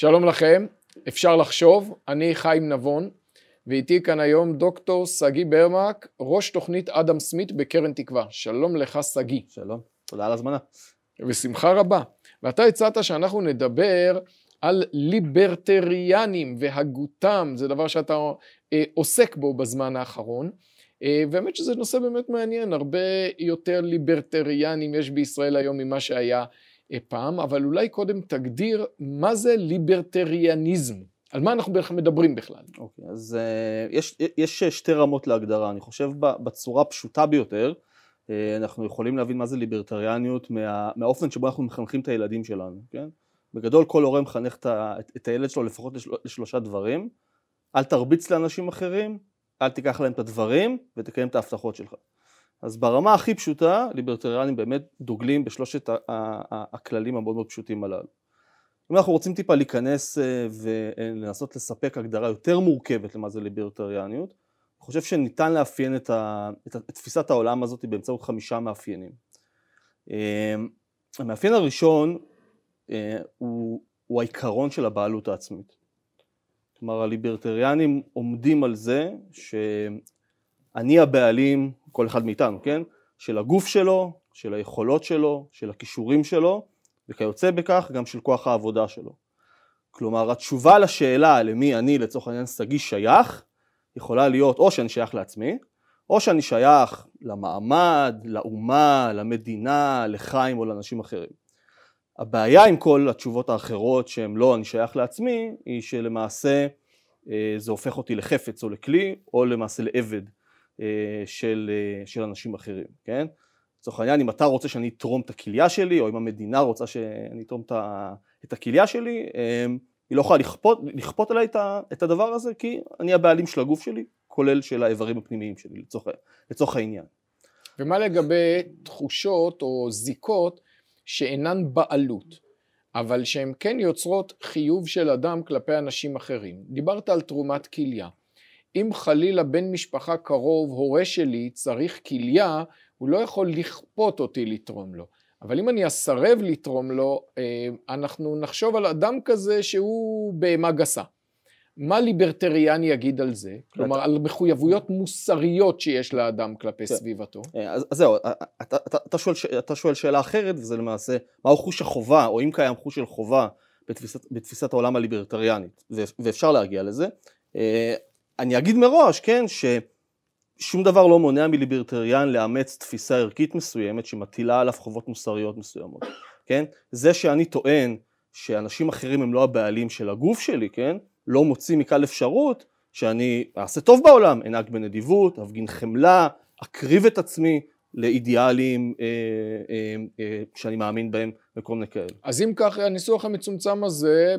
שלום לכם, אפשר לחשוב, אני חיים נבון, ואיתי כאן היום דוקטור שגיא ברמק, ראש תוכנית אדם סמית בקרן תקווה. שלום לך שגיא. שלום, תודה על הזמנה. בשמחה רבה. ואתה הצעת שאנחנו נדבר על ליברטריאנים והגותם, זה דבר שאתה אה, עוסק בו בזמן האחרון. אה, והאמת שזה נושא באמת מעניין, הרבה יותר ליברטריאנים יש בישראל היום ממה שהיה פעם, אבל אולי קודם תגדיר מה זה ליברטריאניזם. על מה אנחנו מדברים בכלל? אוקיי, okay, אז uh, יש, יש שתי רמות להגדרה, אני חושב בצורה הפשוטה ביותר, uh, אנחנו יכולים להבין מה זה ליברטריאניות מה, מהאופן שבו אנחנו מחנכים את הילדים שלנו, כן? בגדול כל הורה מחנך את, את הילד שלו לפחות לשל, לשלושה דברים, אל תרביץ לאנשים אחרים, אל תיקח להם את הדברים ותקיים את ההבטחות שלך. אז ברמה הכי פשוטה, ליברטריאנים באמת דוגלים בשלושת הכללים המאוד מאוד פשוטים הללו. אם אנחנו רוצים טיפה להיכנס אה, ולנסות לספק הגדרה יותר מורכבת למה זה ליברטריאניות, אני חושב שניתן לאפיין את, ה, את, את תפיסת העולם הזאת באמצעות חמישה מאפיינים. אה, המאפיין הראשון אה, הוא, הוא העיקרון של הבעלות העצמית. כלומר הליברטריאנים עומדים על זה שאני הבעלים, כל אחד מאיתנו, כן? של הגוף שלו, של היכולות שלו, של הכישורים שלו וכיוצא בכך גם של כוח העבודה שלו. כלומר התשובה לשאלה למי אני לצורך העניין שגיא שייך יכולה להיות או שאני שייך לעצמי או שאני שייך למעמד, לאומה, למדינה, לחיים או לאנשים אחרים. הבעיה עם כל התשובות האחרות שהן לא אני שייך לעצמי היא שלמעשה אה, זה הופך אותי לחפץ או לכלי או למעשה לעבד של, אה, של אנשים אחרים, כן? לצורך העניין אם אתה רוצה שאני אתרום את הכליה שלי או אם המדינה רוצה שאני אתרום את הכליה שלי היא לא יכולה לכפות, לכפות עליי את הדבר הזה כי אני הבעלים של הגוף שלי כולל של האיברים הפנימיים שלי לצורך, לצורך העניין. ומה לגבי תחושות או זיקות שאינן בעלות, אבל שהן כן יוצרות חיוב של אדם כלפי אנשים אחרים. דיברת על תרומת כליה. אם חלילה בן משפחה קרוב, הורה שלי, צריך כליה, הוא לא יכול לכפות אותי לתרום לו. אבל אם אני אסרב לתרום לו, אה, אנחנו נחשוב על אדם כזה שהוא בהמה גסה. מה ליברטריאני יגיד על זה? כלומר, על מחויבויות מוסריות שיש לאדם כלפי כן. סביבתו. אה, אז זהו, אה, אתה, שואל, שאלה אחרת, וזה למעשה, מהו חוש החובה, או אם קיים חוש של חובה בתפיסת העולם הליברטריאנית, ואפשר להגיע לזה. אני אגיד מראש, כן, ששום דבר לא מונע מליברטריאן לאמץ תפיסה ערכית מסוימת שמטילה עליו חובות מוסריות מסוימות, כן? זה שאני טוען שאנשים אחרים הם לא הבעלים של הגוף שלי, כן? לא מוציא מכאן אפשרות שאני אעשה טוב בעולם, אנהג בנדיבות, אפגין חמלה, אקריב את עצמי לאידיאלים אה, אה, אה, שאני מאמין בהם וכל מיני כאלה. אז אם כך הניסוח המצומצם הזה,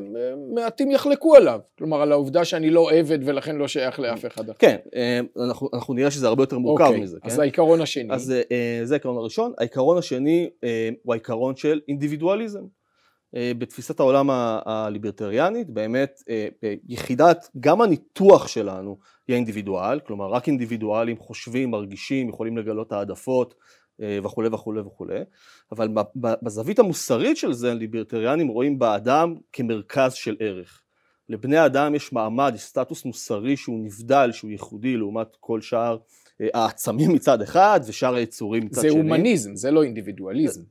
מעטים יחלקו עליו, כלומר על העובדה שאני לא עבד ולכן לא שייך לאף אחד אחר. כן, אה, אנחנו, אנחנו נראה שזה הרבה יותר מורכב אוקיי, מזה. אז כן? העיקרון השני. אז אה, זה העיקרון הראשון, העיקרון השני אה, הוא העיקרון של אינדיבידואליזם. אה, בתפיסת העולם הליברטריאנית באמת אה, יחידת גם הניתוח שלנו היא האינדיבידואל כלומר רק אינדיבידואלים חושבים מרגישים יכולים לגלות העדפות אה, וכולי וכולי וכולי אבל בזווית המוסרית של זה ליברטריאנים רואים באדם כמרכז של ערך לבני האדם יש מעמד, יש סטטוס מוסרי שהוא נבדל, שהוא ייחודי לעומת כל שאר העצמים מצד אחד ושאר היצורים מצד זה שני. זה הומניזם, זה לא אינדיבידואליזם.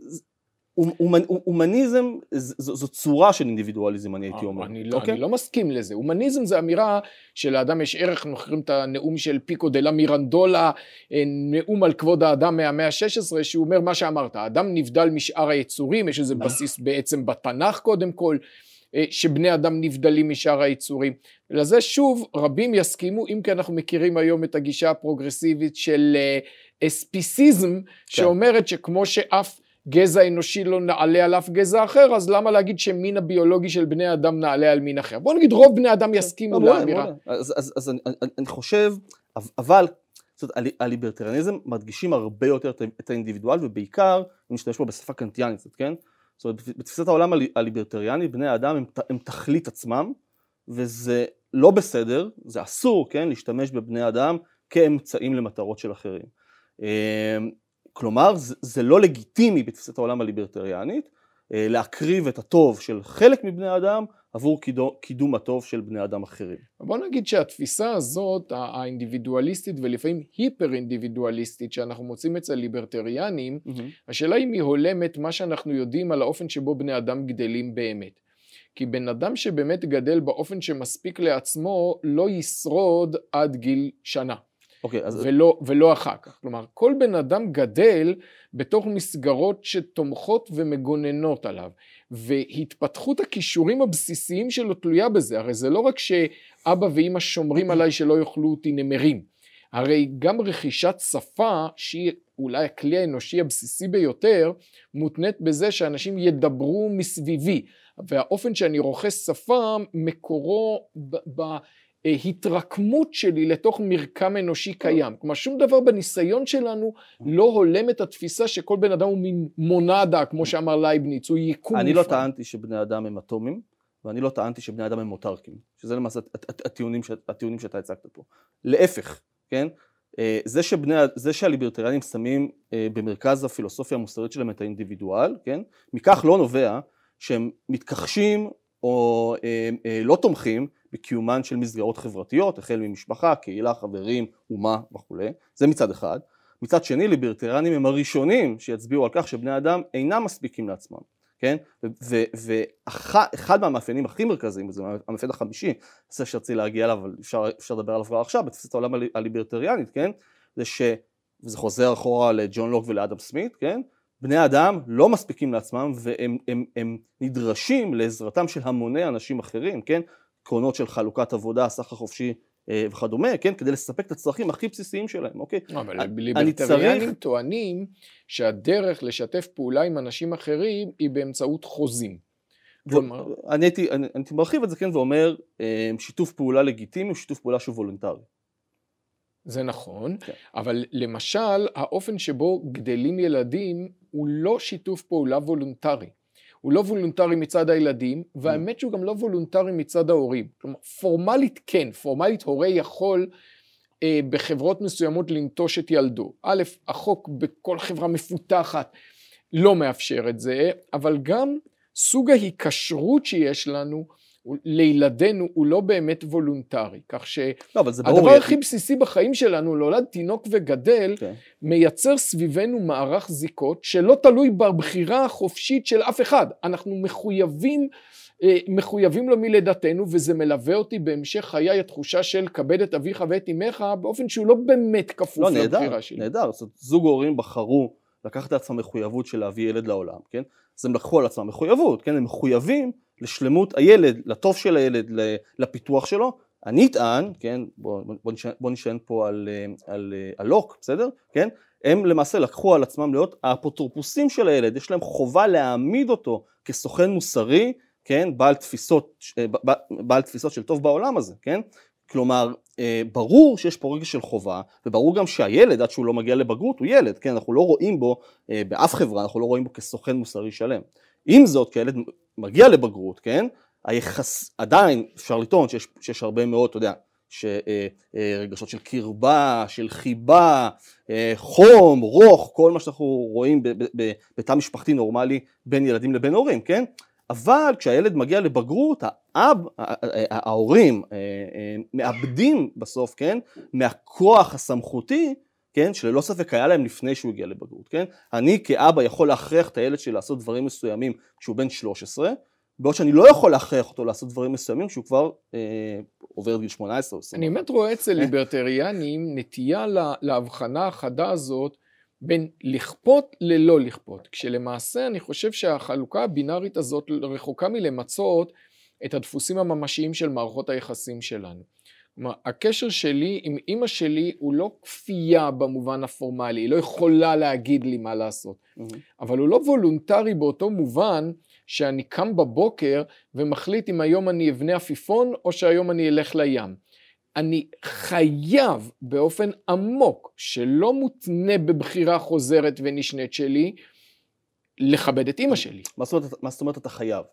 הומניזם זו צורה של אינדיבידואליזם אני הייתי אומר. אני לא, okay? אוקיי? אני לא מסכים לזה. הומניזם זה אמירה שלאדם יש ערך, אנחנו מכירים את הנאום של פיקו דה לה מירנדולה, אה, נאום על כבוד האדם מהמאה ה-16, שהוא אומר מה שאמרת, האדם נבדל משאר היצורים, יש איזה בסיס בעצם בתנ"ך קודם כל, אה, שבני אדם נבדלים משאר היצורים. לזה שוב רבים יסכימו, אם כי אנחנו מכירים היום את הגישה הפרוגרסיבית של אה, אספיסיזם, כן. שאומרת שכמו שאף גזע אנושי לא נעלה על אף גזע אחר, אז למה להגיד שמין הביולוגי של בני אדם נעלה על מין אחר? בוא נגיד רוב בני אדם יסכימו לאמירה. אז, אז, אז אני, אני חושב, אבל זאת אומרת, הליברטריאניזם מדגישים הרבה יותר את האינדיבידואל ובעיקר, אם נשתמש פה בשפה קנטיאנית, כן? זאת אומרת, בתפיסת העולם הליברטריאני, בני האדם הם, הם תכלית עצמם, וזה לא בסדר, זה אסור, כן, להשתמש בבני אדם כאמצעים למטרות של אחרים. כלומר זה, זה לא לגיטימי בתפיסת העולם הליברטריאנית אה, להקריב את הטוב של חלק מבני האדם עבור קידום, קידום הטוב של בני אדם אחרים. בוא נגיד שהתפיסה הזאת, האינדיבידואליסטית ולפעמים היפר אינדיבידואליסטית שאנחנו מוצאים אצל ליברטריאנים, mm-hmm. השאלה אם היא הולמת מה שאנחנו יודעים על האופן שבו בני אדם גדלים באמת. כי בן אדם שבאמת גדל באופן שמספיק לעצמו לא ישרוד עד גיל שנה. אוקיי, אז... ולא, ולא אחר כך. כלומר, כל בן אדם גדל בתוך מסגרות שתומכות ומגוננות עליו. והתפתחות הכישורים הבסיסיים שלו תלויה בזה. הרי זה לא רק שאבא ואימא שומרים עליי שלא יאכלו אותי נמרים. הרי גם רכישת שפה, שהיא אולי הכלי האנושי הבסיסי ביותר, מותנית בזה שאנשים ידברו מסביבי. והאופן שאני רוכש שפה מקורו בהתרקמות שלי לתוך מרקם אנושי קיים. כלומר שום דבר בניסיון שלנו לא הולם את התפיסה שכל בן אדם הוא מין מונדה, כמו שאמר לייבניץ, הוא יקום. אני לא טענתי שבני אדם הם אטומים, ואני לא טענתי שבני אדם הם מוטרקים, שזה למעשה הטיעונים, הטיעונים שאתה הצגת פה. להפך, כן? אה, זה, שבני, זה שהליברטריאנים שמים אה, במרכז הפילוסופיה המוסרית שלהם את האינדיבידואל, כן? מכך לא נובע שהם מתכחשים או אה, אה, לא תומכים בקיומן של מסגרות חברתיות, החל ממשפחה, קהילה, חברים, אומה וכולי, זה מצד אחד. מצד שני, ליברטריאנים הם הראשונים שיצביעו על כך שבני אדם אינם מספיקים לעצמם, כן? ואחד מהמאפיינים הכי מרכזיים, וזה המאפיין החמישי, זה שרציתי להגיע אליו, אבל אפשר, אפשר לדבר עליו כבר עכשיו, בתפיסת העולם הליברטריאנית, כן? זה ש... וזה חוזר אחורה לג'ון לוק ולאדם סמית, כן? בני אדם לא מספיקים לעצמם והם הם, הם נדרשים לעזרתם של המוני אנשים אחרים, כן? עקרונות של חלוקת עבודה, סחר חופשי אה, וכדומה, כן? כדי לספק את הצרכים הכי בסיסיים שלהם, אוקיי? אבל ליברטריאנים צריך... טוענים שהדרך לשתף פעולה עם אנשים אחרים היא באמצעות חוזים. כלומר... אני הייתי, אני, אני מרחיב את זה, כן, ואומר אה, שיתוף פעולה לגיטימי הוא שיתוף פעולה שהוא וולונטרי. זה נכון, כן. אבל למשל האופן שבו גדלים ילדים הוא לא שיתוף פעולה וולונטרי. הוא לא וולונטרי מצד הילדים, והאמת שהוא גם לא וולונטרי מצד ההורים. כלומר, פורמלית כן, פורמלית הורה יכול אה, בחברות מסוימות לנטוש את ילדו. א', החוק בכל חברה מפותחת לא מאפשר את זה, אבל גם סוג ההיקשרות שיש לנו לילדינו הוא לא באמת וולונטרי, כך שהדבר לא, הכי בסיסי בחיים שלנו, נולד תינוק וגדל, כן. מייצר סביבנו מערך זיקות שלא תלוי בבחירה החופשית של אף אחד, אנחנו מחויבים אה, מחויבים לו מלידתנו וזה מלווה אותי בהמשך חיי התחושה של כבד את אביך ואת אמך באופן שהוא לא באמת כפוף לא, לבחירה שלי. לא נהדר, נהדר, זוג הורים בחרו לקחת לעצמם מחויבות של להביא ילד לעולם, כן? אז הם לקחו על עצמם מחויבות, כן? הם מחויבים לשלמות הילד, לטוב של הילד, לפיתוח שלו. אני אטען, כן, בוא, בוא, נשען, בוא נשען פה על, על, על לוק, בסדר? כן? הם למעשה לקחו על עצמם להיות האפוטרופוסים של הילד, יש להם חובה להעמיד אותו כסוכן מוסרי, כן, בעל תפיסות, בעל תפיסות של טוב בעולם הזה, כן? כלומר, אה, ברור שיש פה רגע של חובה, וברור גם שהילד, עד שהוא לא מגיע לבגרות, הוא ילד, כן? אנחנו לא רואים בו, אה, באף חברה, אנחנו לא רואים בו כסוכן מוסרי שלם. עם זאת, כשהילד מגיע לבגרות, כן? היחס, עדיין אפשר לטעון שיש, שיש הרבה מאוד, אתה יודע, שרגשות אה, של קרבה, של חיבה, חום, רוך, כל מה שאנחנו רואים בתא משפחתי נורמלי בין ילדים לבין הורים, כן? אבל כשהילד מגיע לבגרות, האב, ההורים אה, אה, מאבדים בסוף, כן, מהכוח הסמכותי, כן, שללא ספק היה להם לפני שהוא הגיע לבגרות, כן? אני כאבא יכול להכריח את הילד שלי לעשות דברים מסוימים כשהוא בן 13, בעוד שאני לא יכול להכריח אותו לעשות דברים מסוימים כשהוא כבר אה, עובר את גיל 18 או 20. אני באמת רואה אצל ליברטריאנים נטייה להבחנה החדה הזאת בין לכפות ללא לכפות, כשלמעשה אני חושב שהחלוקה הבינארית הזאת רחוקה מלמצות את הדפוסים הממשיים של מערכות היחסים שלנו. כלומר, הקשר שלי עם אימא שלי הוא לא כפייה במובן הפורמלי, היא לא יכולה להגיד לי מה לעשות, mm-hmm. אבל הוא לא וולונטרי באותו מובן שאני קם בבוקר ומחליט אם היום אני אבנה עפיפון או שהיום אני אלך לים. אני חייב באופן עמוק, שלא מותנה בבחירה חוזרת ונשנית שלי, לכבד את אימא שלי. מה זאת אומרת, מה זאת אומרת אתה חייב?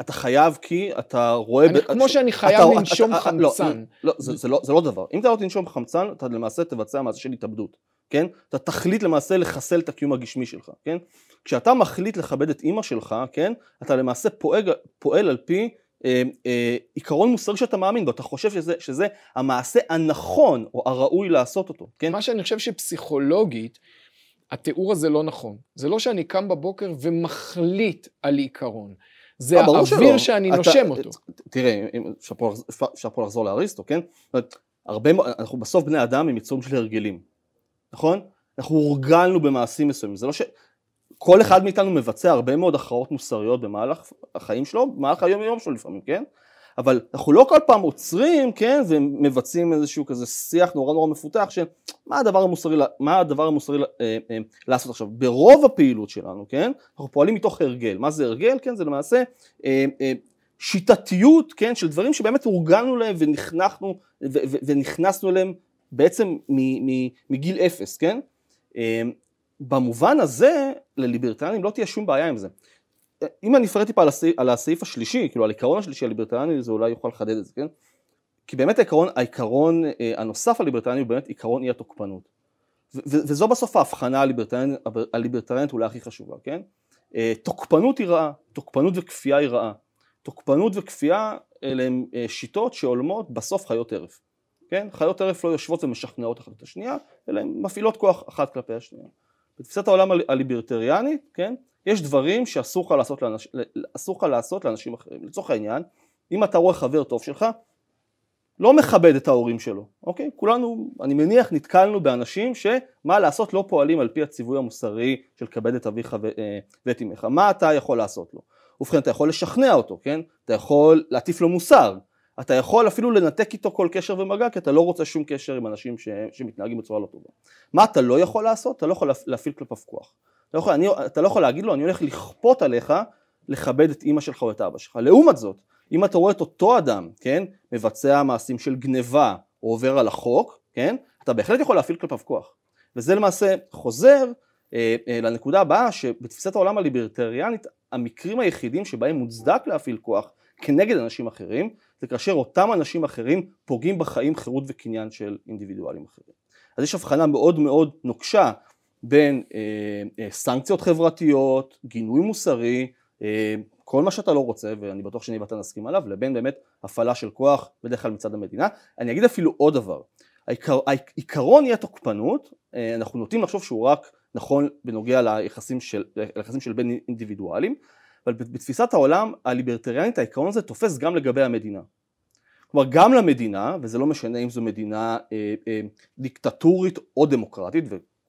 אתה חייב כי אתה רואה... אני, ב... כמו שאני חייב אתה, לנשום אתה, חמצן. לא, לא, זה, זה, לא, זה לא דבר. אם אתה לא תנשום חמצן, אתה למעשה תבצע מעשה של התאבדות, כן? אתה תחליט למעשה לחסל את הקיום הגשמי שלך, כן? כשאתה מחליט לכבד את אימא שלך, כן? אתה למעשה פועל, פועל על פי אה, אה, עיקרון מוסרי שאתה מאמין בו, אתה חושב שזה, שזה המעשה הנכון או הראוי לעשות אותו, כן? מה שאני חושב שפסיכולוגית, התיאור הזה לא נכון. זה לא שאני קם בבוקר ומחליט על עיקרון. זה אה, האוויר. שאני אתה- נושם אותו. תראה, אפשר פה, לחזור לאריסטו, כן? הרבה, אנחנו בסוף בני אדם הם יצורים של הרגלים, נכון? אנחנו הורגלנו במעשים מסוימים, זה לא ש... כל אחד מאיתנו מבצע הרבה מאוד הכרעות מוסריות במהלך החיים שלו, במהלך היום יום שלו לפעמים, כן? אבל אנחנו לא כל פעם עוצרים, כן, ומבצעים איזשהו כזה שיח נורא נורא מפותח של מה הדבר המוסרי, מה הדבר המוסרי אה, אה, לעשות עכשיו. ברוב הפעילות שלנו, כן, אנחנו פועלים מתוך הרגל. מה זה הרגל? כן, זה למעשה אה, אה, שיטתיות, כן, של דברים שבאמת הורגלנו להם ונחנכנו ו- ו- ונכנסנו אליהם בעצם מ- מ- מגיל אפס, כן? אה, במובן הזה, לליברטריאנים לא תהיה שום בעיה עם זה. אם אני אפרט טיפה על הסעיף, על הסעיף השלישי, כאילו על העיקרון השלישי הליברטריאני, זה אולי יוכל לחדד את זה, כן? כי באמת העיקרון, העיקרון אה, הנוסף הליברטריאני הוא באמת עיקרון אי התוקפנות. וזו בסוף ההבחנה הליברטריאנית, הליברטריאנית אולי הכי חשובה, כן? אה, תוקפנות היא רעה, תוקפנות וכפייה היא רעה. תוקפנות וכפייה אלה הם אה, שיטות שהולמות בסוף חיות טרף, כן? חיות טרף לא יושבות ומשכנעות אחת את השנייה, אלא הן מפעילות כוח אחת כלפי השנייה. בתפיסת העולם הל- הליברטריאנית, כן? יש דברים שאסור לך לעשות, לאנש... לך לעשות לאנשים אחרים. לצורך העניין, אם אתה רואה חבר טוב שלך, לא מכבד את ההורים שלו, אוקיי? כולנו, אני מניח, נתקלנו באנשים שמה לעשות לא פועלים על פי הציווי המוסרי של כבד את אביך אה, ואת אמך. מה אתה יכול לעשות לו? ובכן, אתה יכול לשכנע אותו, כן? אתה יכול להטיף לו מוסר. אתה יכול אפילו לנתק איתו כל קשר ומגע, כי אתה לא רוצה שום קשר עם אנשים ש... שמתנהגים בצורה לא טובה. מה אתה לא יכול לעשות? אתה לא יכול להפ- להפעיל כלפיו כוח. לא, יכול, אני, אתה לא יכול להגיד לו, אני הולך לכפות עליך לכבד את אימא שלך או את אבא שלך. לעומת זאת, אם אתה רואה את אותו אדם, כן, מבצע מעשים של גניבה או עובר על החוק, כן, אתה בהחלט יכול להפעיל כלפיו כוח. וזה למעשה חוזר אה, אה, לנקודה הבאה שבתפיסת העולם הליברטריאנית המקרים היחידים שבהם מוצדק להפעיל כוח כנגד אנשים אחרים זה כאשר אותם אנשים אחרים פוגעים בחיים חירות וקניין של אינדיבידואלים אחרים. אז יש הבחנה מאוד מאוד נוקשה בין אה, אה, סנקציות חברתיות, גינוי מוסרי, אה, כל מה שאתה לא רוצה ואני בטוח שאני ואתה נסכים עליו, לבין באמת הפעלה של כוח בדרך כלל מצד המדינה. אני אגיד אפילו עוד דבר, העיקר, העיקרון אי התוקפנות, אה, אנחנו נוטים לחשוב שהוא רק נכון בנוגע ליחסים של, ליחסים של בין אינדיבידואלים, אבל בתפיסת העולם הליברטריאנית העיקרון הזה תופס גם לגבי המדינה. כלומר גם למדינה, וזה לא משנה אם זו מדינה אה, אה, דיקטטורית או דמוקרטית,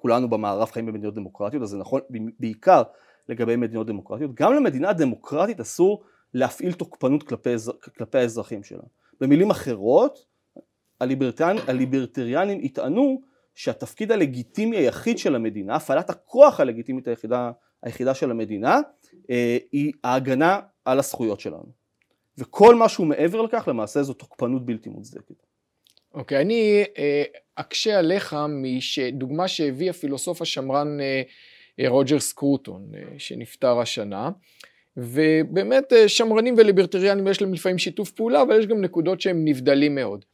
וכולנו במערב חיים במדינות דמוקרטיות, אז זה נכון בעיקר לגבי מדינות דמוקרטיות, גם למדינה הדמוקרטית אסור להפעיל תוקפנות כלפי, כלפי האזרחים שלה. במילים אחרות, הליברטריאנים, הליברטריאנים יטענו שהתפקיד הלגיטימי היחיד של המדינה, הפעלת הכוח הלגיטימית היחידה, היחידה של המדינה, אה, היא ההגנה על הזכויות שלנו. וכל משהו מעבר לכך למעשה זו תוקפנות בלתי מוצדקת. אוקיי, okay, אני אה, אקשה עליך מדוגמה שהביא הפילוסוף השמרן אה, אה, רוג'ר סקרוטון, אה, שנפטר השנה, ובאמת שמרנים וליברטריאנים יש להם לפעמים שיתוף פעולה, אבל יש גם נקודות שהם נבדלים מאוד.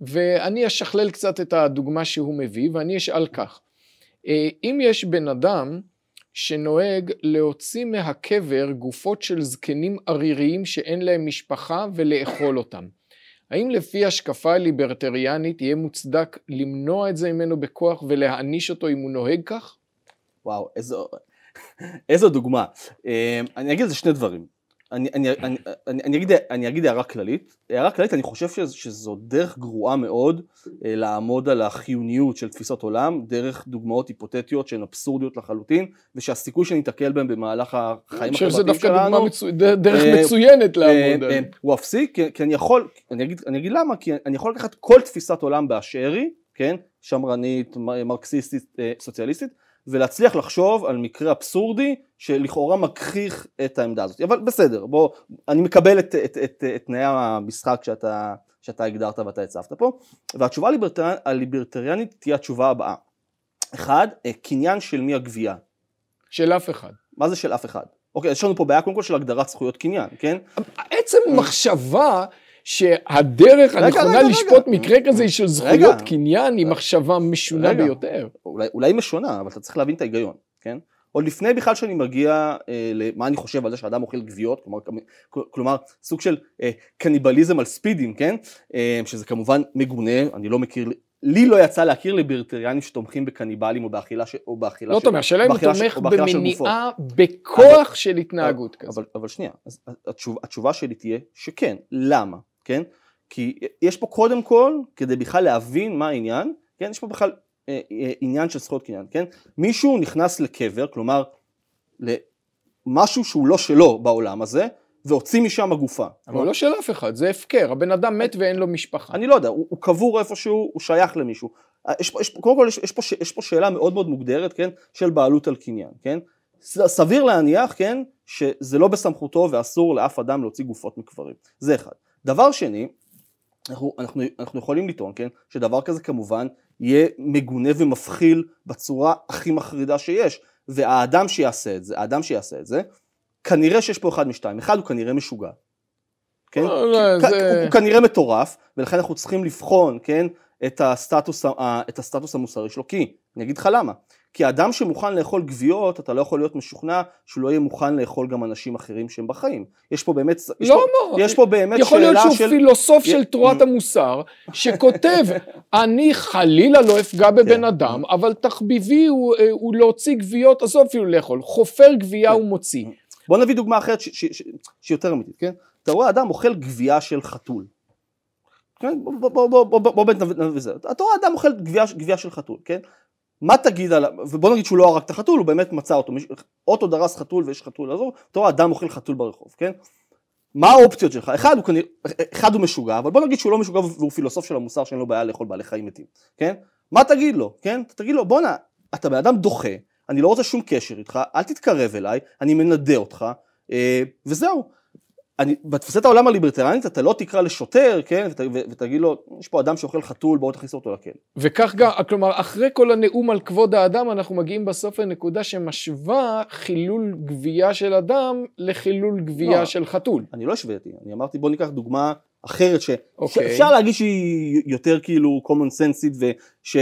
ואני אשכלל קצת את הדוגמה שהוא מביא, ואני אשאל כך, אם יש בן אדם שנוהג להוציא מהקבר גופות של זקנים עריריים שאין להם משפחה ולאכול אותם. האם לפי השקפה ליברטריאנית יהיה מוצדק למנוע את זה ממנו בכוח ולהעניש אותו אם הוא נוהג כך? וואו, איזו, איזו דוגמה. אני אגיד על זה שני דברים. אני, אני, אני, אני, אני, אגיד, אני אגיד הערה כללית. הערה כללית, אני חושב שזו, שזו דרך גרועה מאוד אה, לעמוד על החיוניות של תפיסות עולם, דרך דוגמאות היפותטיות שהן אבסורדיות לחלוטין, ושהסיכוי שניתקל בהן במהלך החיים החברתיים שלנו... אני חושב שזו דווקא דוגמה מצו... דרך אה, מצוינת לעמוד. אה, אה, הוא אפסי, כי, כי אני יכול, אני אגיד, אני אגיד למה, כי אני יכול לקחת כל תפיסת עולם באשר היא, כן, שמרנית, מרקסיסטית, סוציאליסטית, ולהצליח לחשוב על מקרה אבסורדי שלכאורה מגחיך את העמדה הזאת. אבל בסדר, בוא, אני מקבל את, את, את, את תנאי המשחק שאתה, שאתה הגדרת ואתה הצבת פה, והתשובה הליברטריאנ, הליברטריאנית תהיה התשובה הבאה. אחד, קניין של מי הגבייה. של אף אחד. מה זה של אף אחד? אוקיי, יש לנו פה בעיה קודם כל של הגדרת זכויות קניין, כן? עצם מחשבה שהדרך רגע, הנכונה רגע, לשפוט רגע. מקרה כזה של זכויות רגע. קניין היא מחשבה משונה רגע. ביותר. אולי, אולי משונה, אבל אתה צריך להבין את ההיגיון, כן? עוד לפני בכלל שאני מגיע אה, למה אני חושב על זה שאדם אוכל גוויות, כלומר, כלומר סוג של אה, קניבליזם על ספידים, כן? אה, שזה כמובן מגונה, אני לא מכיר, לי לא יצא להכיר ליברטריאנים שתומכים בקניבלים או באכילה, ש, או באכילה לא של... תומך, השאלה אם הוא תומך במניעה בכוח אבל, של התנהגות כזאת. אבל, אבל שנייה, אז התשוב, התשובה שלי תהיה שכן, למה? כן? כי יש פה קודם כל, כדי בכלל להבין מה העניין, כן? יש פה בכלל אה, אה, עניין של זכויות קניין, כן? מישהו נכנס לקבר, כלומר למשהו שהוא לא שלו בעולם הזה, והוציא משם הגופה. אבל הוא לא של אף אחד, זה הפקר, הבן אדם מת ואין לו משפחה. אני לא יודע, הוא, הוא קבור איפשהו, הוא שייך למישהו. אה, יש, יש, קודם כל יש, יש, פה, יש פה שאלה מאוד מאוד מוגדרת, כן, של בעלות על קניין, כן? סביר להניח, כן, שזה לא בסמכותו ואסור לאף אדם להוציא גופות מקברים. זה אחד. דבר שני, אנחנו, אנחנו, אנחנו יכולים לטעון, כן, שדבר כזה כמובן יהיה מגונה ומפחיל בצורה הכי מחרידה שיש, והאדם שיעשה את זה, האדם שיעשה את זה, כנראה שיש פה אחד משתיים, אחד הוא כנראה משוגע, כן, לא, זה... הוא כנראה מטורף, ולכן אנחנו צריכים לבחון, כן, את הסטטוס, את הסטטוס המוסרי שלו, כי, אני אגיד לך למה, כי אדם שמוכן לאכול גוויות, אתה לא יכול להיות משוכנע שהוא לא יהיה מוכן לאכול גם אנשים אחרים שהם בחיים. יש פה באמת, יש, לא, פה, לא. יש פה באמת יכול שאלה של... להיות שהוא פילוסוף של תורת המוסר, שכותב, אני חלילה לא אפגע בבן כן. אדם, אבל תחביבי הוא, אה, הוא להוציא גוויות, עזוב אפילו לאכול, חופר כן. הוא מוציא. בוא נביא דוגמה אחרת ש- ש- ש- שהיא יותר אמיתית, כן? אתה רואה אדם אוכל גבייה של חתול. כן? בוא, בוא, בוא, בוא, בוא, בוא באמת נביא נביא זה. אתה רואה אדם אוכל גבייה, גבייה של חתול, כן? מה תגיד עליו, ובוא נגיד שהוא לא הרג את החתול, הוא באמת מצא אותו, אוטו דרס חתול ויש חתול, עזוב, אתה רואה אדם אוכל חתול ברחוב, כן? מה האופציות שלך? אחד הוא כנראה, אחד הוא משוגע, אבל בוא נגיד שהוא לא משוגע והוא פילוסוף של המוסר שאין לו בעיה לאכול בעלי חיים מתים, כן? מה תגיד לו, כן? תגיד לו, בואנה, אתה בן אדם דוחה, אני לא רוצה שום קשר איתך, אל תתקרב אליי, אני מנדה אותך, אה, וזהו. אני, בתפיסת העולם הליברטריאנית אתה לא תקרא לשוטר, כן, ות, ו- ותגיד לו, יש פה אדם שאוכל חתול, בואו תכניס אותו לכלא. וכך גם, כלומר, אחרי כל הנאום על כבוד האדם, אנחנו מגיעים בסוף לנקודה שמשווה חילול גבייה של אדם לחילול גבייה לא. של חתול. אני לא השוויתי, אני אמרתי בוא ניקח דוגמה אחרת ש- אוקיי. שאפשר להגיד שהיא יותר כאילו common sensית וש...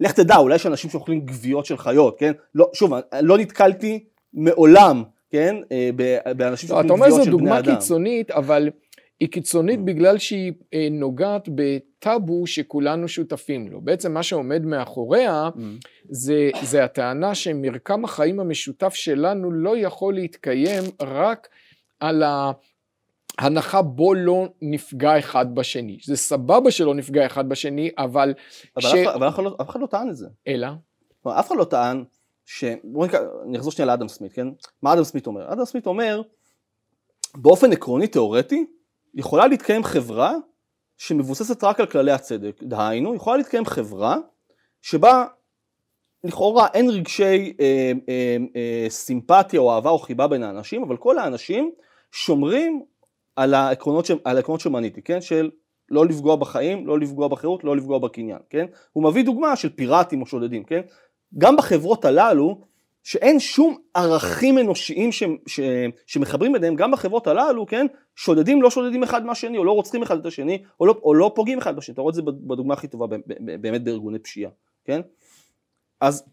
לך תדע, אולי יש אנשים שאוכלים גוויות של חיות, כן? לא, שוב, לא נתקלתי מעולם, כן? אה, באנשים לא, שאוכלים אתה אומר זו של דוגמה בני אדם. קיצונית, אבל היא קיצונית Mm. בגלל שהיא אה, נוגעת בטאבו שכולנו שותפים לו. בעצם מה שעומד מאחוריה. זה, זה הטענה שמרקם החיים המשותף שלנו לא יכול להתקיים רק על ההנחה בו לא נפגע אחד בשני. זה סבבה שלא נפגע אחד בשני, אבל... אבל ש- אף אבל אף אחד לא- אף אחד לא טען את זה. אלא? אף אחד לא טען ש... בואו ניקח, אני אחזור שנייה לאדם סמית, כן? מה אדם סמית אומר? אדם סמית אומר, באופן עקרוני תיאורטי, יכולה להתקיים חברה שמבוססת רק על כללי הצדק. דהיינו, יכולה להתקיים חברה שבה לכאורה אין רגשי אה, אה, אה, סימפתיה או אהבה או חיבה בין האנשים, אבל כל האנשים שומרים על העקרונות, ש... על העקרונות שמניתי, כן? של לא לפגוע בחיים, לא לפגוע בחירות, לא לפגוע בקניין, כן? הוא מביא דוגמה של פיראטים או שודדים, כן? גם בחברות הללו, שאין שום ערכים אנושיים ש, ש, שמחברים ביניהם, גם בחברות הללו, כן? שודדים לא שודדים אחד מהשני, או לא רוצחים אחד את השני, או לא, או לא פוגעים אחד בשני. אתה רואה את זה בדוגמה הכי טובה באמת בארגוני פשיעה, כן? אז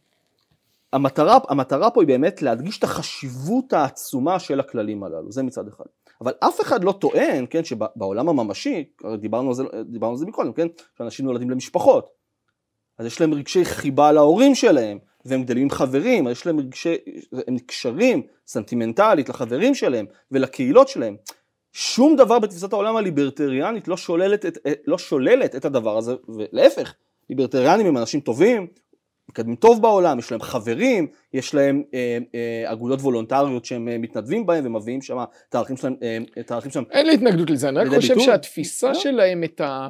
המטרה, המטרה פה היא באמת להדגיש את החשיבות העצומה של הכללים הללו, זה מצד אחד. אבל אף אחד לא טוען, כן, שבעולם הממשי, דיברנו על זה, דיברנו על זה מקודם, כן, שאנשים נולדים למשפחות, אז יש להם רגשי חיבה להורים שלהם, והם גדלים עם חברים, אז יש להם רגשי, הם נקשרים סנטימנטלית לחברים שלהם ולקהילות שלהם. שום דבר בתפיסת העולם הליברטריאנית לא שוללת את, לא שוללת את הדבר הזה, ולהפך, ליברטריאנים הם אנשים טובים, מקדמים טוב בעולם, יש להם חברים, יש להם אה, אה, אגודות וולונטריות שהם אה, מתנדבים בהם ומביאים שם את הערכים שלהם, אה, את הערכים שלהם. אין לי התנגדות לזה, אני רק חושב ביטוי? שהתפיסה לא. שלהם את, ה,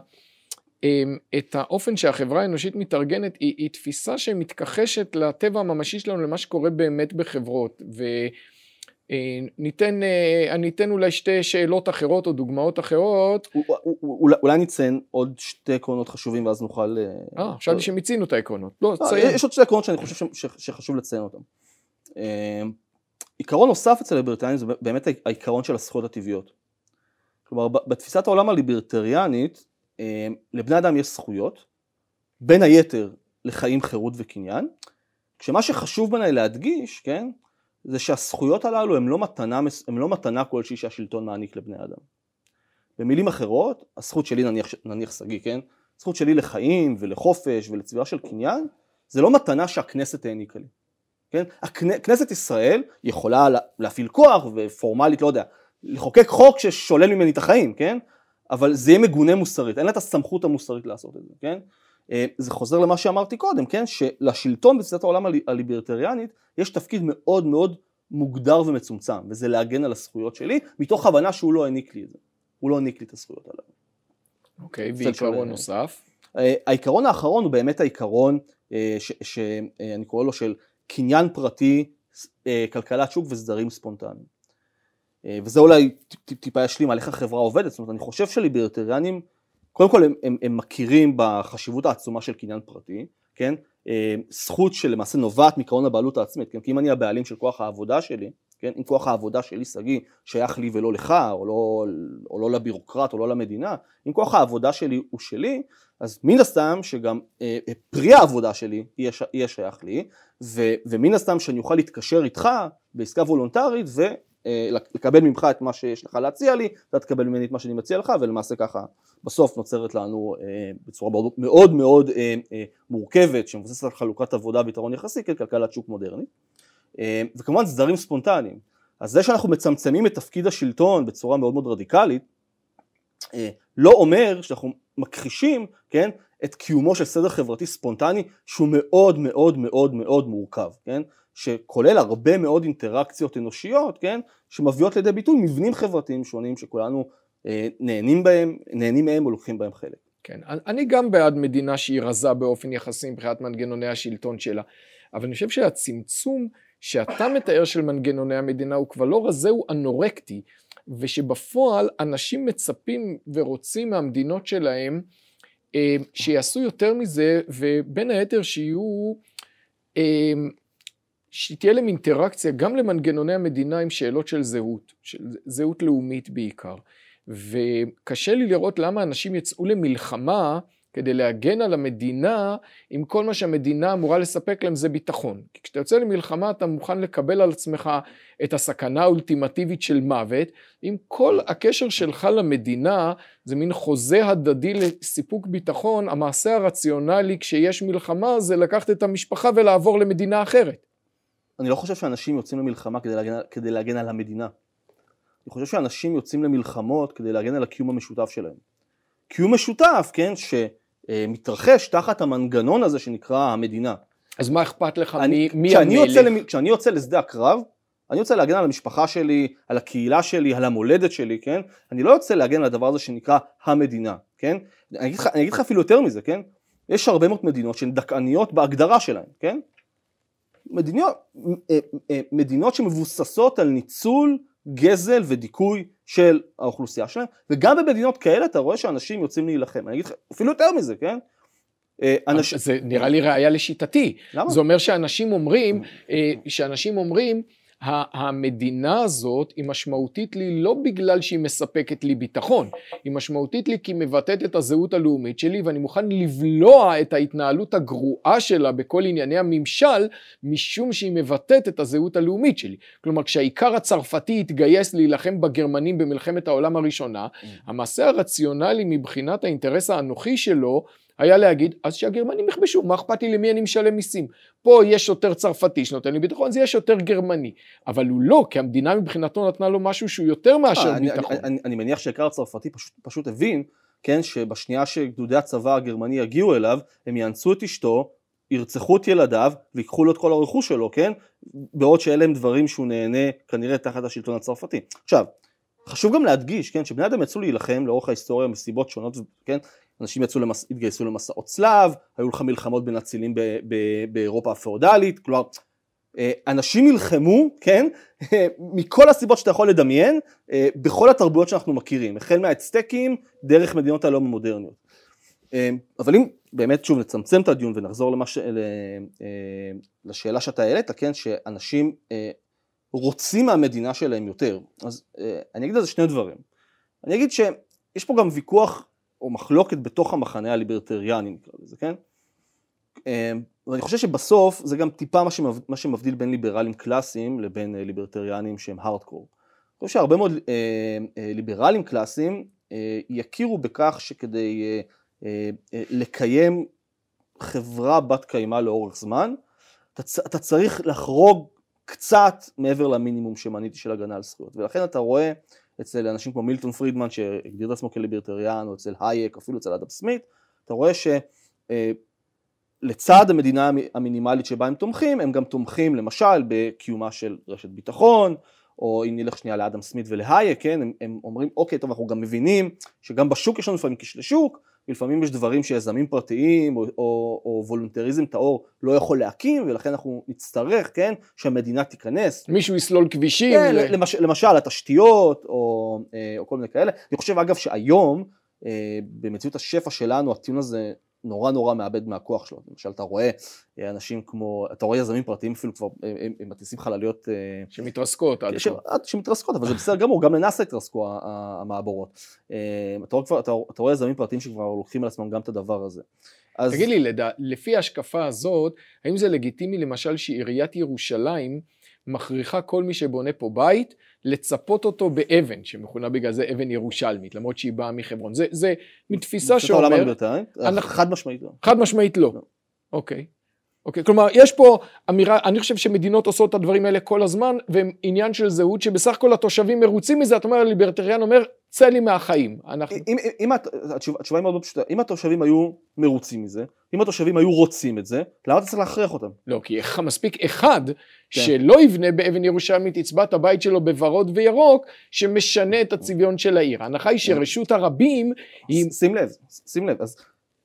את האופן שהחברה האנושית מתארגנת היא, היא תפיסה שמתכחשת לטבע הממשי שלנו, למה שקורה באמת בחברות. וניתן אני אתן אולי שתי שאלות אחרות או דוגמאות אחרות. אול- אול- אולי- אולי נציין עוד שתי עקרונות חשובים ואז נוכל... אה, אה, חשבתי שמיצינו את העקרונות. לא, לא, ציין. יש עוד שתי עקרונות שאני חושב ש- ש- שחשוב לציין אותם. אה, עיקרון נוסף אצל הליברטריאנים זה באמת העיקרון של הזכויות הטבעיות. כלומר, בתפיסת העולם הליברטריאנית, אה, לבני אדם יש זכויות, בין היתר לחיים, חירות וקניין, כשמה שחשוב בעיניי להדגיש, כן, זה שהזכויות הללו הן לא מתנה, הם לא מתנה כלשהי שהשלטון מעניק לבני אדם. במילים אחרות, הזכות שלי נניח, נניח שגיא, כן? הזכות שלי לחיים ולחופש ולצבירה של קניין, זה לא מתנה שהכנסת העניקה לי. כן? כנסת ישראל יכולה להפעיל כוח ופורמלית, לא יודע, לחוקק חוק ששולל ממני את החיים, כן? אבל זה יהיה מגונה מוסרית, אין לה את הסמכות המוסרית לעשות את זה, כן? אה, זה חוזר למה שאמרתי קודם, כן? שלשלטון בתפיסת העולם הליברטריאנית יש תפקיד מאוד מאוד מוגדר ומצומצם, וזה להגן על הזכויות שלי, מתוך הבנה שהוא לא העניק לי את זה. הוא לא העניק לי את הזכויות הללו. אוקיי, okay, ועיקרון נוסף? אה, העיקרון האחרון הוא באמת העיקרון אה, שאני קורא לו של קניין פרטי, כלכלת שוק וסדרים ספונטניים. וזה אולי טיפה ישלים על איך החברה עובדת, זאת אומרת אני חושב שליברטריאנים קודם כל הם, הם, הם מכירים בחשיבות העצומה של קניין פרטי, כן? אה, זכות שלמעשה נובעת מעקרון הבעלות העצמית, כן? כי אם אני הבעלים של כוח העבודה שלי, כן? אם כוח העבודה שלי שגיא שייך לי ולא לך, או לא, או לא לבירוקרט או לא למדינה, אם כוח העבודה שלי הוא שלי, אז מן הסתם שגם אה, פרי העבודה שלי יהיה, יהיה שייך לי, ו, ומן הסתם שאני אוכל להתקשר איתך בעסקה וולונטרית ו... אה, לקבל ממך את מה שיש לך להציע לי, אתה תקבל ממני את מה שאני מציע לך, ולמעשה ככה בסוף נוצרת לנו אה, בצורה מאוד מאוד אה, מורכבת, שמבוססת על חלוקת עבודה ביתרון יחסי, ככלכלת שוק מודרנית. וכמובן סדרים ספונטניים. אז זה שאנחנו מצמצמים את תפקיד השלטון בצורה מאוד מאוד רדיקלית, לא אומר שאנחנו מכחישים, כן, את קיומו של סדר חברתי ספונטני שהוא מאוד מאוד מאוד מאוד מורכב, כן? שכולל הרבה מאוד אינטראקציות אנושיות, כן? שמביאות לידי ביטוי מבנים חברתיים שונים שכולנו אה, נהנים בהם, נהנים מהם או לוקחים בהם חלק. כן, אני גם בעד מדינה שהיא רזה באופן יחסי מבחינת מנגנוני השלטון שלה, אבל אני חושב שהצמצום שאתה מתאר של מנגנוני המדינה הוא כבר לא רזה, הוא אנורקטי, ושבפועל אנשים מצפים ורוצים מהמדינות שלהם אה, שיעשו יותר מזה, ובין היתר שיהיו, אה, שתהיה להם אינטראקציה גם למנגנוני המדינה עם שאלות של זהות, של זהות לאומית בעיקר. וקשה לי לראות למה אנשים יצאו למלחמה כדי להגן על המדינה, אם כל מה שהמדינה אמורה לספק להם זה ביטחון. כי כשאתה יוצא למלחמה אתה מוכן לקבל על עצמך את הסכנה האולטימטיבית של מוות, אם כל הקשר שלך למדינה זה מין חוזה הדדי לסיפוק ביטחון, המעשה הרציונלי כשיש מלחמה זה לקחת את המשפחה ולעבור למדינה אחרת. אני לא חושב שאנשים יוצאים למלחמה כדי להגן, כדי להגן על המדינה. אני חושב שאנשים יוצאים למלחמות כדי להגן על הקיום המשותף שלהם. קיום משותף, כן, שמתרחש תחת המנגנון הזה שנקרא המדינה. אז מה אכפת לך אני, מי כשאני המלך? יוצא, למ, כשאני יוצא לשדה הקרב, אני רוצה להגן על המשפחה שלי, על הקהילה שלי, על המולדת שלי, כן? אני לא יוצא להגן על הדבר הזה שנקרא המדינה, כן? אני אגיד לך, אני אגיד לך אפילו יותר מזה, כן? יש הרבה מאוד מדינות שהן דכאניות בהגדרה שלהן, כן? מדינות, אה, אה, מדינות שמבוססות על ניצול, גזל ודיכוי של האוכלוסייה שלהם, וגם במדינות כאלה אתה רואה שאנשים יוצאים להילחם. אני אגיד לך, אפילו יותר מזה, כן? אה, אנש... זה נראה לי ראייה לשיטתי. למה? זה אומר שאנשים אומרים, שאנשים אומרים, המדינה הזאת היא משמעותית לי לא בגלל שהיא מספקת לי ביטחון, היא משמעותית לי כי היא מבטאת את הזהות הלאומית שלי ואני מוכן לבלוע את ההתנהלות הגרועה שלה בכל ענייני הממשל משום שהיא מבטאת את הזהות הלאומית שלי. כלומר כשהעיקר הצרפתי התגייס להילחם בגרמנים במלחמת העולם הראשונה, mm. המעשה הרציונלי מבחינת האינטרס האנוכי שלו היה להגיד, אז שהגרמנים יכבשו, מה אכפת לי למי אני משלם מיסים? פה יש שוטר צרפתי שנותן לי ביטחון, זה יהיה שוטר גרמני. אבל הוא לא, כי המדינה מבחינתו נתנה לו משהו שהוא יותר מאשר אה, ביטחון. אני, אני, אני מניח שהעיקר הצרפתי פשוט, פשוט הבין, כן, שבשנייה שגדודי הצבא הגרמני יגיעו אליו, הם יאנסו את אשתו, ירצחו את ילדיו ויקחו לו את כל הרכוש שלו, כן? בעוד שאלה הם דברים שהוא נהנה כנראה תחת השלטון הצרפתי. עכשיו, חשוב גם להדגיש, כן, שבני אדם יצאו להילחם לאורך ההיסטוריה מסיבות שונות, כן, אנשים יצאו למס... התגייסו למסעות צלב, היו לך מלחמות בין אצילים באירופה הפאודלית, כלומר אה, אנשים נלחמו, כן, מכל הסיבות שאתה יכול לדמיין, אה, בכל התרבויות שאנחנו מכירים, החל מהאצטקים דרך מדינות הלאום המודרניות. אה, אבל אם באמת שוב נצמצם את הדיון ונחזור למש... לשאלה שאתה העלית, כן, שאנשים רוצים מהמדינה שלהם יותר, אז אני אגיד על זה שני דברים. אני אגיד שיש פה גם ויכוח או מחלוקת בתוך המחנה הליברטריאני נקרא לזה, כן? אמ, ואני חושב שבסוף זה גם טיפה מה, שמב, מה שמבדיל בין ליברלים קלאסיים לבין אה, ליברטריאנים שהם הארדקור. אני חושב שהרבה מאוד אה, אה, ליברלים קלאסיים אה, יכירו בכך שכדי אה, אה, אה, לקיים חברה בת קיימא לאורך זמן, אתה, אתה צריך לחרוג קצת מעבר למינימום שמניתי של הגנה על זכויות. ולכן אתה רואה אצל אנשים כמו מילטון פרידמן שהגדיר את עצמו כליברטריאן, או אצל הייק, אפילו אצל אדם סמית, אתה רואה ש... אה, המדינה המינימלית שבה הם תומכים, הם גם תומכים למשל בקיומה של רשת ביטחון, או אם נלך שנייה לאדם סמית ולהייק, כן, הם, הם אומרים אוקיי טוב אנחנו גם מבינים שגם בשוק יש לנו לפעמים כשלי שוק, לפעמים יש דברים שיזמים פרטיים או, או, או וולונטריזם טהור לא יכול להקים ולכן אנחנו נצטרך, כן, שהמדינה תיכנס. מישהו יסלול כבישים. כן, ל... למש, למשל התשתיות או, אה, או כל מיני כאלה. אני חושב אגב שהיום אה, במציאות השפע שלנו הטיעון הזה נורא נורא מאבד מהכוח שלו. למשל, אתה רואה אה, אנשים כמו, אתה רואה יזמים פרטיים אפילו כבר, הם, הם מטיסים חלליות... אה, שמתרסקות עד כה. שמתרסקות, אבל זה בסדר גמור, גם לנאסא התרסקו המעבורות. אה, אתה רואה, אתה, אתה רואה יזמים פרטיים שכבר לוקחים על עצמם גם את הדבר הזה. אז... תגיד לי, לדע, לפי ההשקפה הזאת, האם זה לגיטימי למשל שעיריית ירושלים מכריחה כל מי שבונה פה בית לצפות אותו באבן, שמכונה בגלל זה אבן ירושלמית, למרות שהיא באה מחברון. זה, זה מתפיסה שאומר... אנחנו... חד משמעית לא. חד משמעית לא. לא. אוקיי. אוקיי, כלומר, יש פה אמירה, אני חושב שמדינות עושות את הדברים האלה כל הזמן, והם עניין של זהות, שבסך הכל התושבים מרוצים מזה, אתה אומר, הליברטריאן אומר, צא לי מהחיים. אנחנו... אם, אם, אם התשובה, התשובה היא מאוד פשוטה, אם התושבים היו מרוצים מזה, אם התושבים היו רוצים את זה, למה אתה צריך להכריח אותם? לא, כי מספיק אחד כן. שלא יבנה באבן ירושלמית, יצבע את הבית שלו בוורוד וירוק, שמשנה את הצביון של העיר. ההנחה היא שרשות הרבים היא... שים לב, שים לב, אז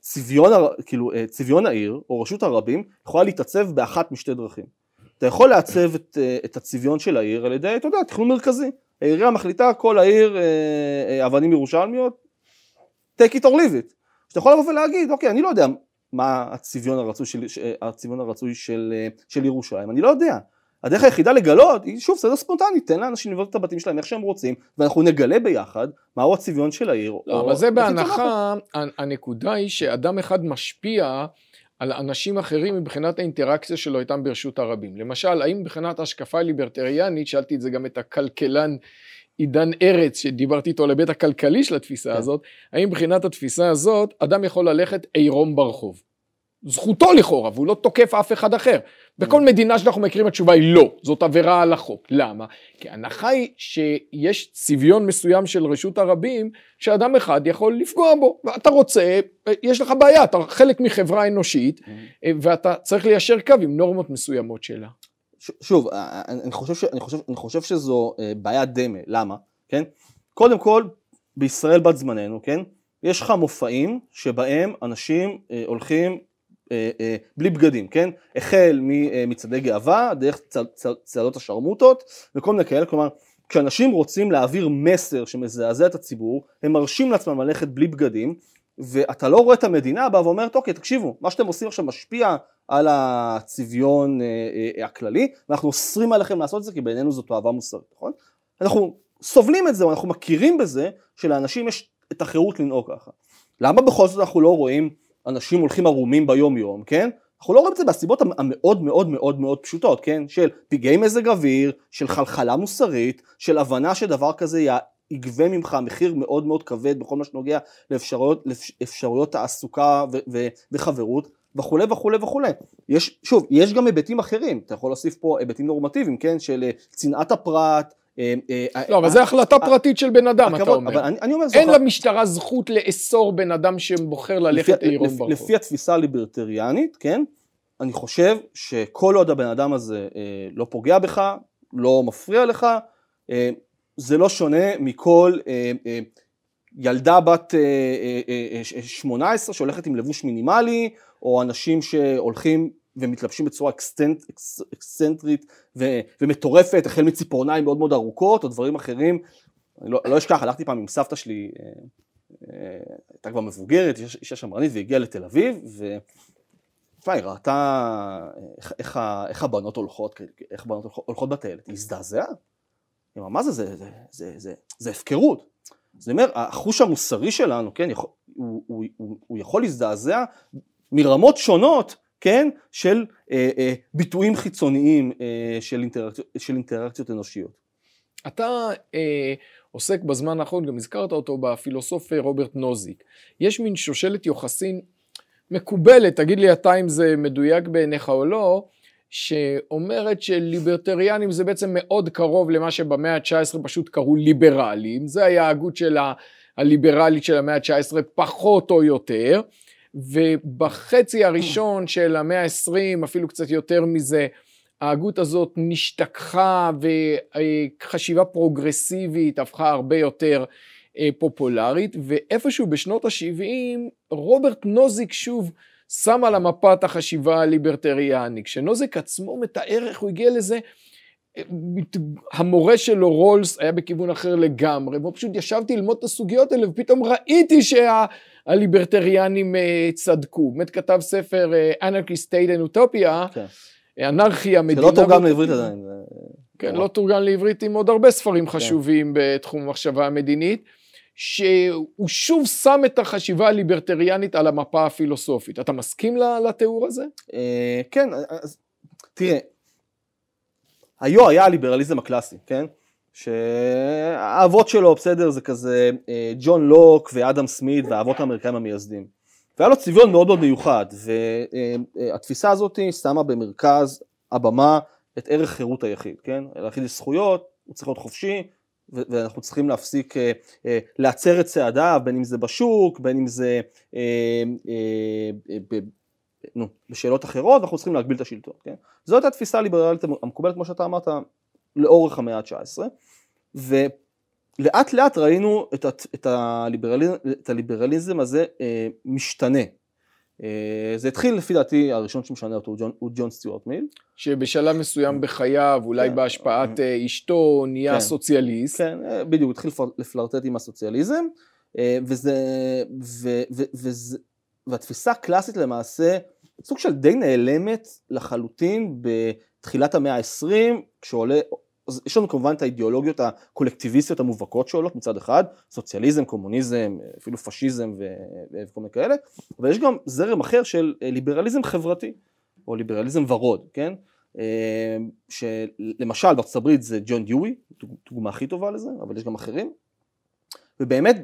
צביון, כאילו, אה, צביון העיר, או רשות הרבים, יכולה להתעצב באחת משתי דרכים. אתה יכול לעצב את, אה, את הצביון של העיר על ידי, אתה יודע, תכנון מרכזי. העירייה מחליטה כל העיר אה, אבנים ירושלמיות, take it or leave it. שאתה יכול לבוא ולהגיד, אוקיי, אני לא יודע מה הצביון הרצוי של, הצביון הרצוי של, של ירושלים, אני לא יודע. הדרך היחידה לגלות היא שוב סדר ספונטני, תן לאנשים לבנות את הבתים שלהם איך שהם רוצים ואנחנו נגלה ביחד מהו הצביון של העיר. לא, אבל זה בהנחה, הנקודה היא שאדם אחד משפיע על אנשים אחרים מבחינת האינטראקציה שלו איתם ברשות הרבים. למשל, האם מבחינת ההשקפה הליברטריאנית, שאלתי את זה גם את הכלכלן עידן ארץ שדיברתי איתו על ההיבט הכלכלי של התפיסה כן. הזאת, האם מבחינת התפיסה הזאת אדם יכול ללכת עירום ברחוב? זכותו לכאורה, והוא לא תוקף אף אחד אחר. בכל מדינה שאנחנו מכירים התשובה היא לא, זאת עבירה על החוק. למה? כי ההנחה היא שיש צביון מסוים של רשות הרבים, שאדם אחד יכול לפגוע בו, ואתה רוצה, יש לך בעיה, אתה חלק מחברה אנושית, ואתה צריך ליישר קו עם נורמות מסוימות שלה. שוב, אני חושב, ש, אני, חושב, אני חושב שזו אה, בעיה דמה, למה? כן? קודם כל, בישראל בת זמננו, כן? יש לך מופעים שבהם אנשים אה, הולכים אה, אה, בלי בגדים, כן? החל ממצעדי גאווה, דרך צעדות השרמוטות וכל מיני כאלה, כלומר כשאנשים רוצים להעביר מסר שמזעזע את הציבור, הם מרשים לעצמם ללכת בלי בגדים ואתה לא רואה את המדינה באה ואומרת אוקיי תקשיבו מה שאתם עושים עכשיו משפיע על הצביון אה, הכללי ואנחנו אוסרים עליכם לעשות את זה כי בעינינו זאת אהבה מוסרית, נכון? אנחנו סובלים את זה, אנחנו מכירים בזה שלאנשים יש את החירות לנהוג ככה. למה בכל זאת אנחנו לא רואים אנשים הולכים ערומים ביום יום, כן? אנחנו לא רואים את זה מהסיבות המאוד מאוד מאוד מאוד פשוטות, כן? של פגעי מזג אוויר, של חלחלה מוסרית, של הבנה שדבר כזה יגבה ממך מחיר מאוד מאוד כבד בכל מה שנוגע לאפשרויות, לאפשרויות תעסוקה ו- ו- וחברות וכולי וכולי וכולי. יש, שוב, יש גם היבטים אחרים, אתה יכול להוסיף פה היבטים נורמטיביים, כן? של אה, צנעת הפרט, לא, אבל זו החלטה פרטית של בן אדם, אתה אומר. אין למשטרה זכות לאסור בן אדם שבוחר ללכת עירום ברחוב. לפי התפיסה הליברטריאנית, כן, אני חושב שכל עוד הבן אדם הזה אה, לא פוגע בך, לא מפריע לך, זה לא שונה מכל ילדה בת 18 שהולכת עם לבוש מינימלי, או אנשים שהולכים ומתלבשים בצורה אקסטנט, אקסצנטרית ו, ומטורפת, החל מציפורניים מאוד מאוד ארוכות או דברים אחרים. אני לא, לא אשכח, הלכתי פעם עם סבתא שלי, אה, אה, כבר מבוגרת, אישה שמרנית והגיעה לתל אביב, ו... תשמע, היא ראתה אה, איך, איך, איך הבנות הולכות, איך הבנות הולכות בטיילת, היא הזדעזעה. היא אמרה, מה זה, זה, זה, זה, זה, זה הפקרות. זאת אומרת, החוש המוסרי שלנו, כן, יכול, הוא, הוא, הוא, הוא יכול להזדעזע מרמות שונות כן, של אה, אה, ביטויים חיצוניים אה, של, אינטראקציות, של אינטראקציות אנושיות. אתה אה, עוסק בזמן האחרון, גם הזכרת אותו, בפילוסוף רוברט נוזיק. יש מין שושלת יוחסין מקובלת, תגיד לי אתה אם זה מדויק בעיניך או לא, שאומרת שליברטריאנים זה בעצם מאוד קרוב למה שבמאה ה-19 פשוט קראו ליברלים, זה היה ההגות של הליברלית של המאה ה-19 פחות או יותר, ובחצי הראשון של המאה ה-20, אפילו קצת יותר מזה, ההגות הזאת נשתכחה וחשיבה פרוגרסיבית הפכה הרבה יותר אה, פופולרית, ואיפשהו בשנות ה-70 רוברט נוזיק שוב שם על המפה את החשיבה הליברטריאנית. כשנוזיק עצמו מתאר איך הוא הגיע לזה, אה, המורה שלו רולס היה בכיוון אחר לגמרי, והוא פשוט ישבתי ללמוד את הסוגיות האלה ופתאום ראיתי שהליברטריאנים אה, צדקו. באמת כתב ספר Anarchy State and Utopia, כן. אנרכיה, מדינה... שלא תורגם לעברית עדיין. כן, לא תורגם לעברית עם עוד הרבה ספרים כן. חשובים בתחום המחשבה המדינית. שהוא שוב שם את החשיבה הליברטריאנית על המפה הפילוסופית. אתה מסכים לתיאור הזה? אה, כן, אז תראה, היו היה הליברליזם הקלאסי, כן? שהאבות שלו, בסדר, זה כזה אה, ג'ון לוק ואדם סמית והאבות האמריקאים המייסדים. והיה לו צביון מאוד מאוד מיוחד, והתפיסה הזאת שמה במרכז הבמה את ערך חירות היחיד, כן? ליחיד יש זכויות, הוא צריך להיות חופשי, ואנחנו צריכים להפסיק אה, אה, להצר את צעדיו, בין אם זה בשוק, בין אם זה אה, נו, בשאלות אחרות, ואנחנו צריכים להגביל את השלטון, כן? זאת התפיסה הליברלית המקובלת, כמו שאתה אמרת, לאורך המאה ה-19, ולאט לאט ראינו את, את, הליברליזם, את הליברליזם הזה משתנה. אה, זה התחיל לפי דעתי, הראשון שמשנה אותו הוא ג'ון, הוא ג'ון סטיוארט מיל. שבשלב מסוים בחייו, אולי כן. בהשפעת אה, אשתו, נהיה כן. סוציאליסט. כן, אה, בדיוק, התחיל לפלרטט עם הסוציאליזם, וזה, ו, ו, וזה, והתפיסה הקלאסית למעשה, סוג של די נעלמת לחלוטין בתחילת המאה ה-20, כשעולה אז יש לנו כמובן את האידיאולוגיות הקולקטיביסטיות המובהקות שעולות מצד אחד, סוציאליזם, קומוניזם, אפילו פשיזם וכל מיני כאלה, אבל יש גם זרם אחר של ליברליזם חברתי, או ליברליזם ורוד, כן? אה, שלמשל בארצות הברית זה ג'ון דיואי, דוגמה הכי טובה לזה, אבל יש גם אחרים. ובאמת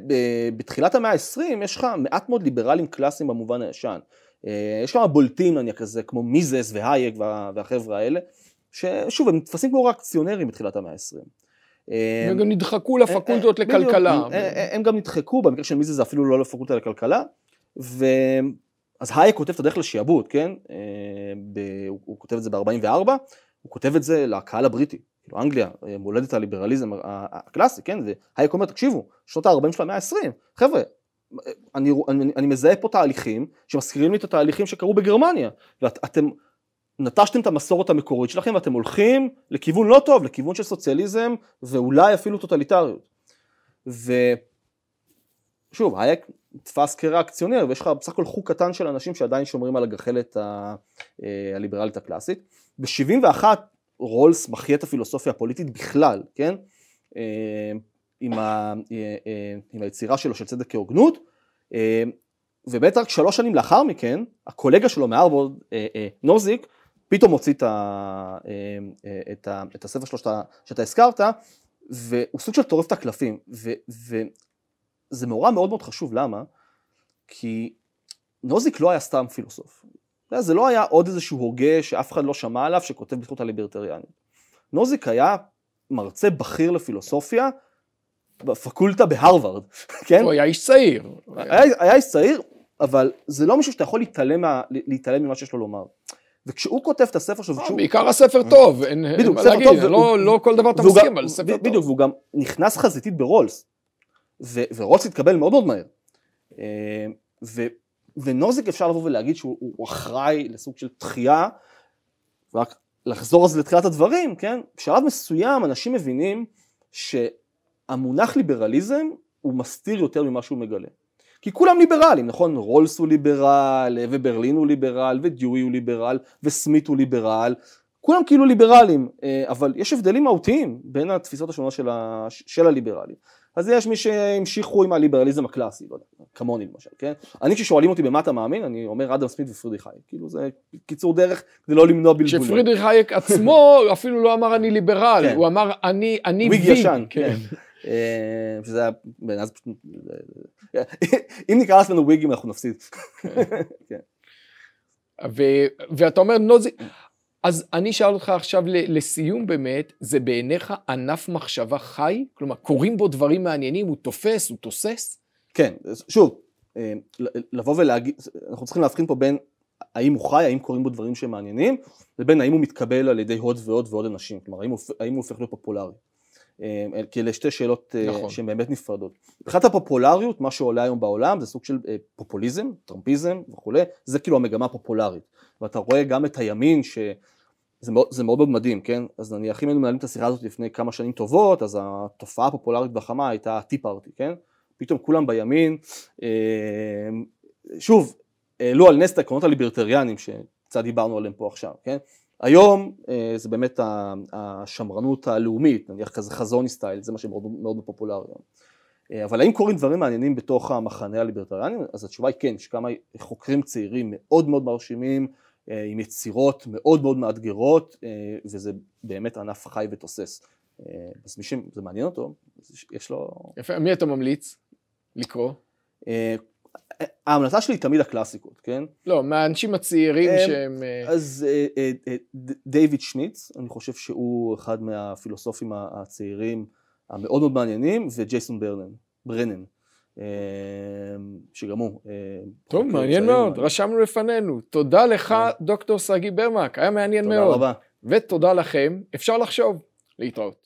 בתחילת המאה ה-20 יש לך מעט מאוד ליברלים קלאסיים במובן הישן. אה, יש כמה בולטים נניח כזה כמו מיזס והייק והחבר'ה האלה, ששוב, הם נתפסים כמו ריאקציונרים בתחילת המאה ה-20. הם גם נדחקו לפקולטות לכלכלה. הם גם נדחקו, במקרה של מי זה זה אפילו לא לפקולטה לכלכלה. ו... אז הייק כותב את הדרך לשעבוד, כן? הוא כותב את זה ב-44, הוא כותב את זה לקהל הבריטי. כאילו אנגליה, מולדת הליברליזם הקלאסי, כן? והייק אומר, תקשיבו, שנות ה-40 של המאה ה-20, חבר'ה, אני, אני, אני מזהה פה תהליכים שמזכירים לי את התהליכים שקרו בגרמניה, ואתם נטשתם את המסורת המקורית שלכם ואתם הולכים לכיוון לא טוב, לכיוון של סוציאליזם ואולי אפילו טוטליטריות. ושוב, הייק נתפס כריאקציונר ויש לך בסך הכל חוג קטן של אנשים שעדיין שומרים על הגחלת אה, הליברלית הקלאסית. ב-71 רולס מחיה את הפילוסופיה הפוליטית בכלל, כן? אה, עם, ה, אה, עם היצירה שלו של צדק כהוגנות, ובאמת רק שלוש שנים לאחר מכן, הקולגה שלו מהרווארד, נוזיק, פתאום מוציא את, ה, אה, אה, את, ה, את הספר שלו שאתה, שאתה הזכרת, והוא סוג של טורף את הקלפים, ו, וזה מאורע מאוד מאוד חשוב, למה? כי נוזיק לא היה סתם פילוסוף. זה לא היה עוד איזשהו הוגה שאף אחד לא שמע עליו שכותב בזכות הליברטריאנית. נוזיק היה מרצה בכיר לפילוסופיה בפקולטה בהרווארד, כן? הוא היה איש צעיר. היה, היה איש צעיר, אבל זה לא מישהו שאתה יכול להתעלם, להתעלם ממה שיש לו לומר. וכשהוא כותב את הספר שלו, וכשהוא... בעיקר הספר טוב, אין מה להגיד, לא, לא כל דבר אתה מסכים, אבל ספר טוב. בדיוק, והוא גם נכנס חזיתית ברולס, ורולס התקבל מאוד מאוד מהר. אה, ונוזיק אפשר לבוא ולהגיד שהוא אחראי לסוג של דחייה, ורק לחזור אז לתחילת הדברים, כן? בשלב מסוים אנשים מבינים שהמונח ליברליזם הוא מסתיר יותר ממה שהוא מגלה. כי כולם ליברלים, נכון? רולס הוא ליברל, וברלין הוא ליברל, ודיואי הוא ליברל, וסמית הוא ליברל, כולם כאילו ליברלים, אה, אבל יש הבדלים מהותיים בין התפיסות השונות של, ה... של הליברלים. אז יש מי שהמשיכו עם הליברליזם הקלאסי, לא יודע, כמוני למשל, כן? אני כששואלים אותי במה אתה מאמין, אני אומר אדם סמית ופרידריך הייק, כאילו זה קיצור דרך כדי לא למנוע בלבולים. שפרידריך הייק עצמו אפילו לא אמר אני ליברל, כן. הוא אמר אני, אני ויג ויג. ישן, כן. אה, שזה היה, אז פשוט, אם נקרא לעצמנו ויגים אנחנו נפסיד. כן. ו- ואתה אומר נוזי, אז אני אשאל אותך עכשיו לסיום באמת, זה בעיניך ענף מחשבה חי? כלומר, קורים בו דברים מעניינים, הוא תופס, הוא תוסס? כן, שוב, אה, לבוא ולהגיד, אנחנו צריכים להבחין פה בין האם הוא חי, האם קורים בו דברים שמעניינים, לבין האם הוא מתקבל על ידי עוד ועוד ועוד אנשים, כלומר האם הוא, האם הוא הופך להיות פופולרי. אה, כי אלה שתי שאלות אה, נכון. שהן באמת נפרדות. מבחינת הפופולריות, מה שעולה היום בעולם זה סוג של אה, פופוליזם, טראמפיזם וכולי, זה כאילו המגמה הפופולרית. ואתה רואה גם את הימין ש... זה מאוד, זה מאוד מדהים, כן? אז נניח אם היינו מנהלים את השיחה הזאת לפני כמה שנים טובות, אז התופעה הפופולרית והחמה הייתה הטי פארטי, כן? פתאום כולם בימין, שוב, העלו על נס את העקרונות הליברטריאנים שקצת דיברנו עליהם פה עכשיו, כן? היום אה, זה באמת השמרנות הלאומית, נניח כזה חזוני סטייל, זה מה שמאוד מאוד פופולרי היום. אה, אבל האם קורים דברים מעניינים בתוך המחנה הליברטריאני? אז התשובה היא כן, יש כמה חוקרים צעירים מאוד מאוד מרשימים, אה, עם יצירות מאוד מאוד מאתגרות, וזה באמת ענף חי ותוסס. אז מי שזה מעניין אותו, יש לו... יפה, מי אתה ממליץ לקרוא? ההמלצה שלי היא תמיד הקלאסיקות, כן? לא, מהאנשים הצעירים אה, שהם... אה, אז אה, אה, ד- דיוויד שמיץ, אני חושב שהוא אחד מהפילוסופים הצעירים המאוד מאוד מעניינים, וג'ייסון ברנן, ברנן, אה, שגם הוא. טוב, מעניין מאוד, רשמנו לפנינו. תודה לך. דוקטור סגי ברמק, היה מעניין תודה מאוד. רבה. ותודה לכם, אפשר לחשוב. להתראות.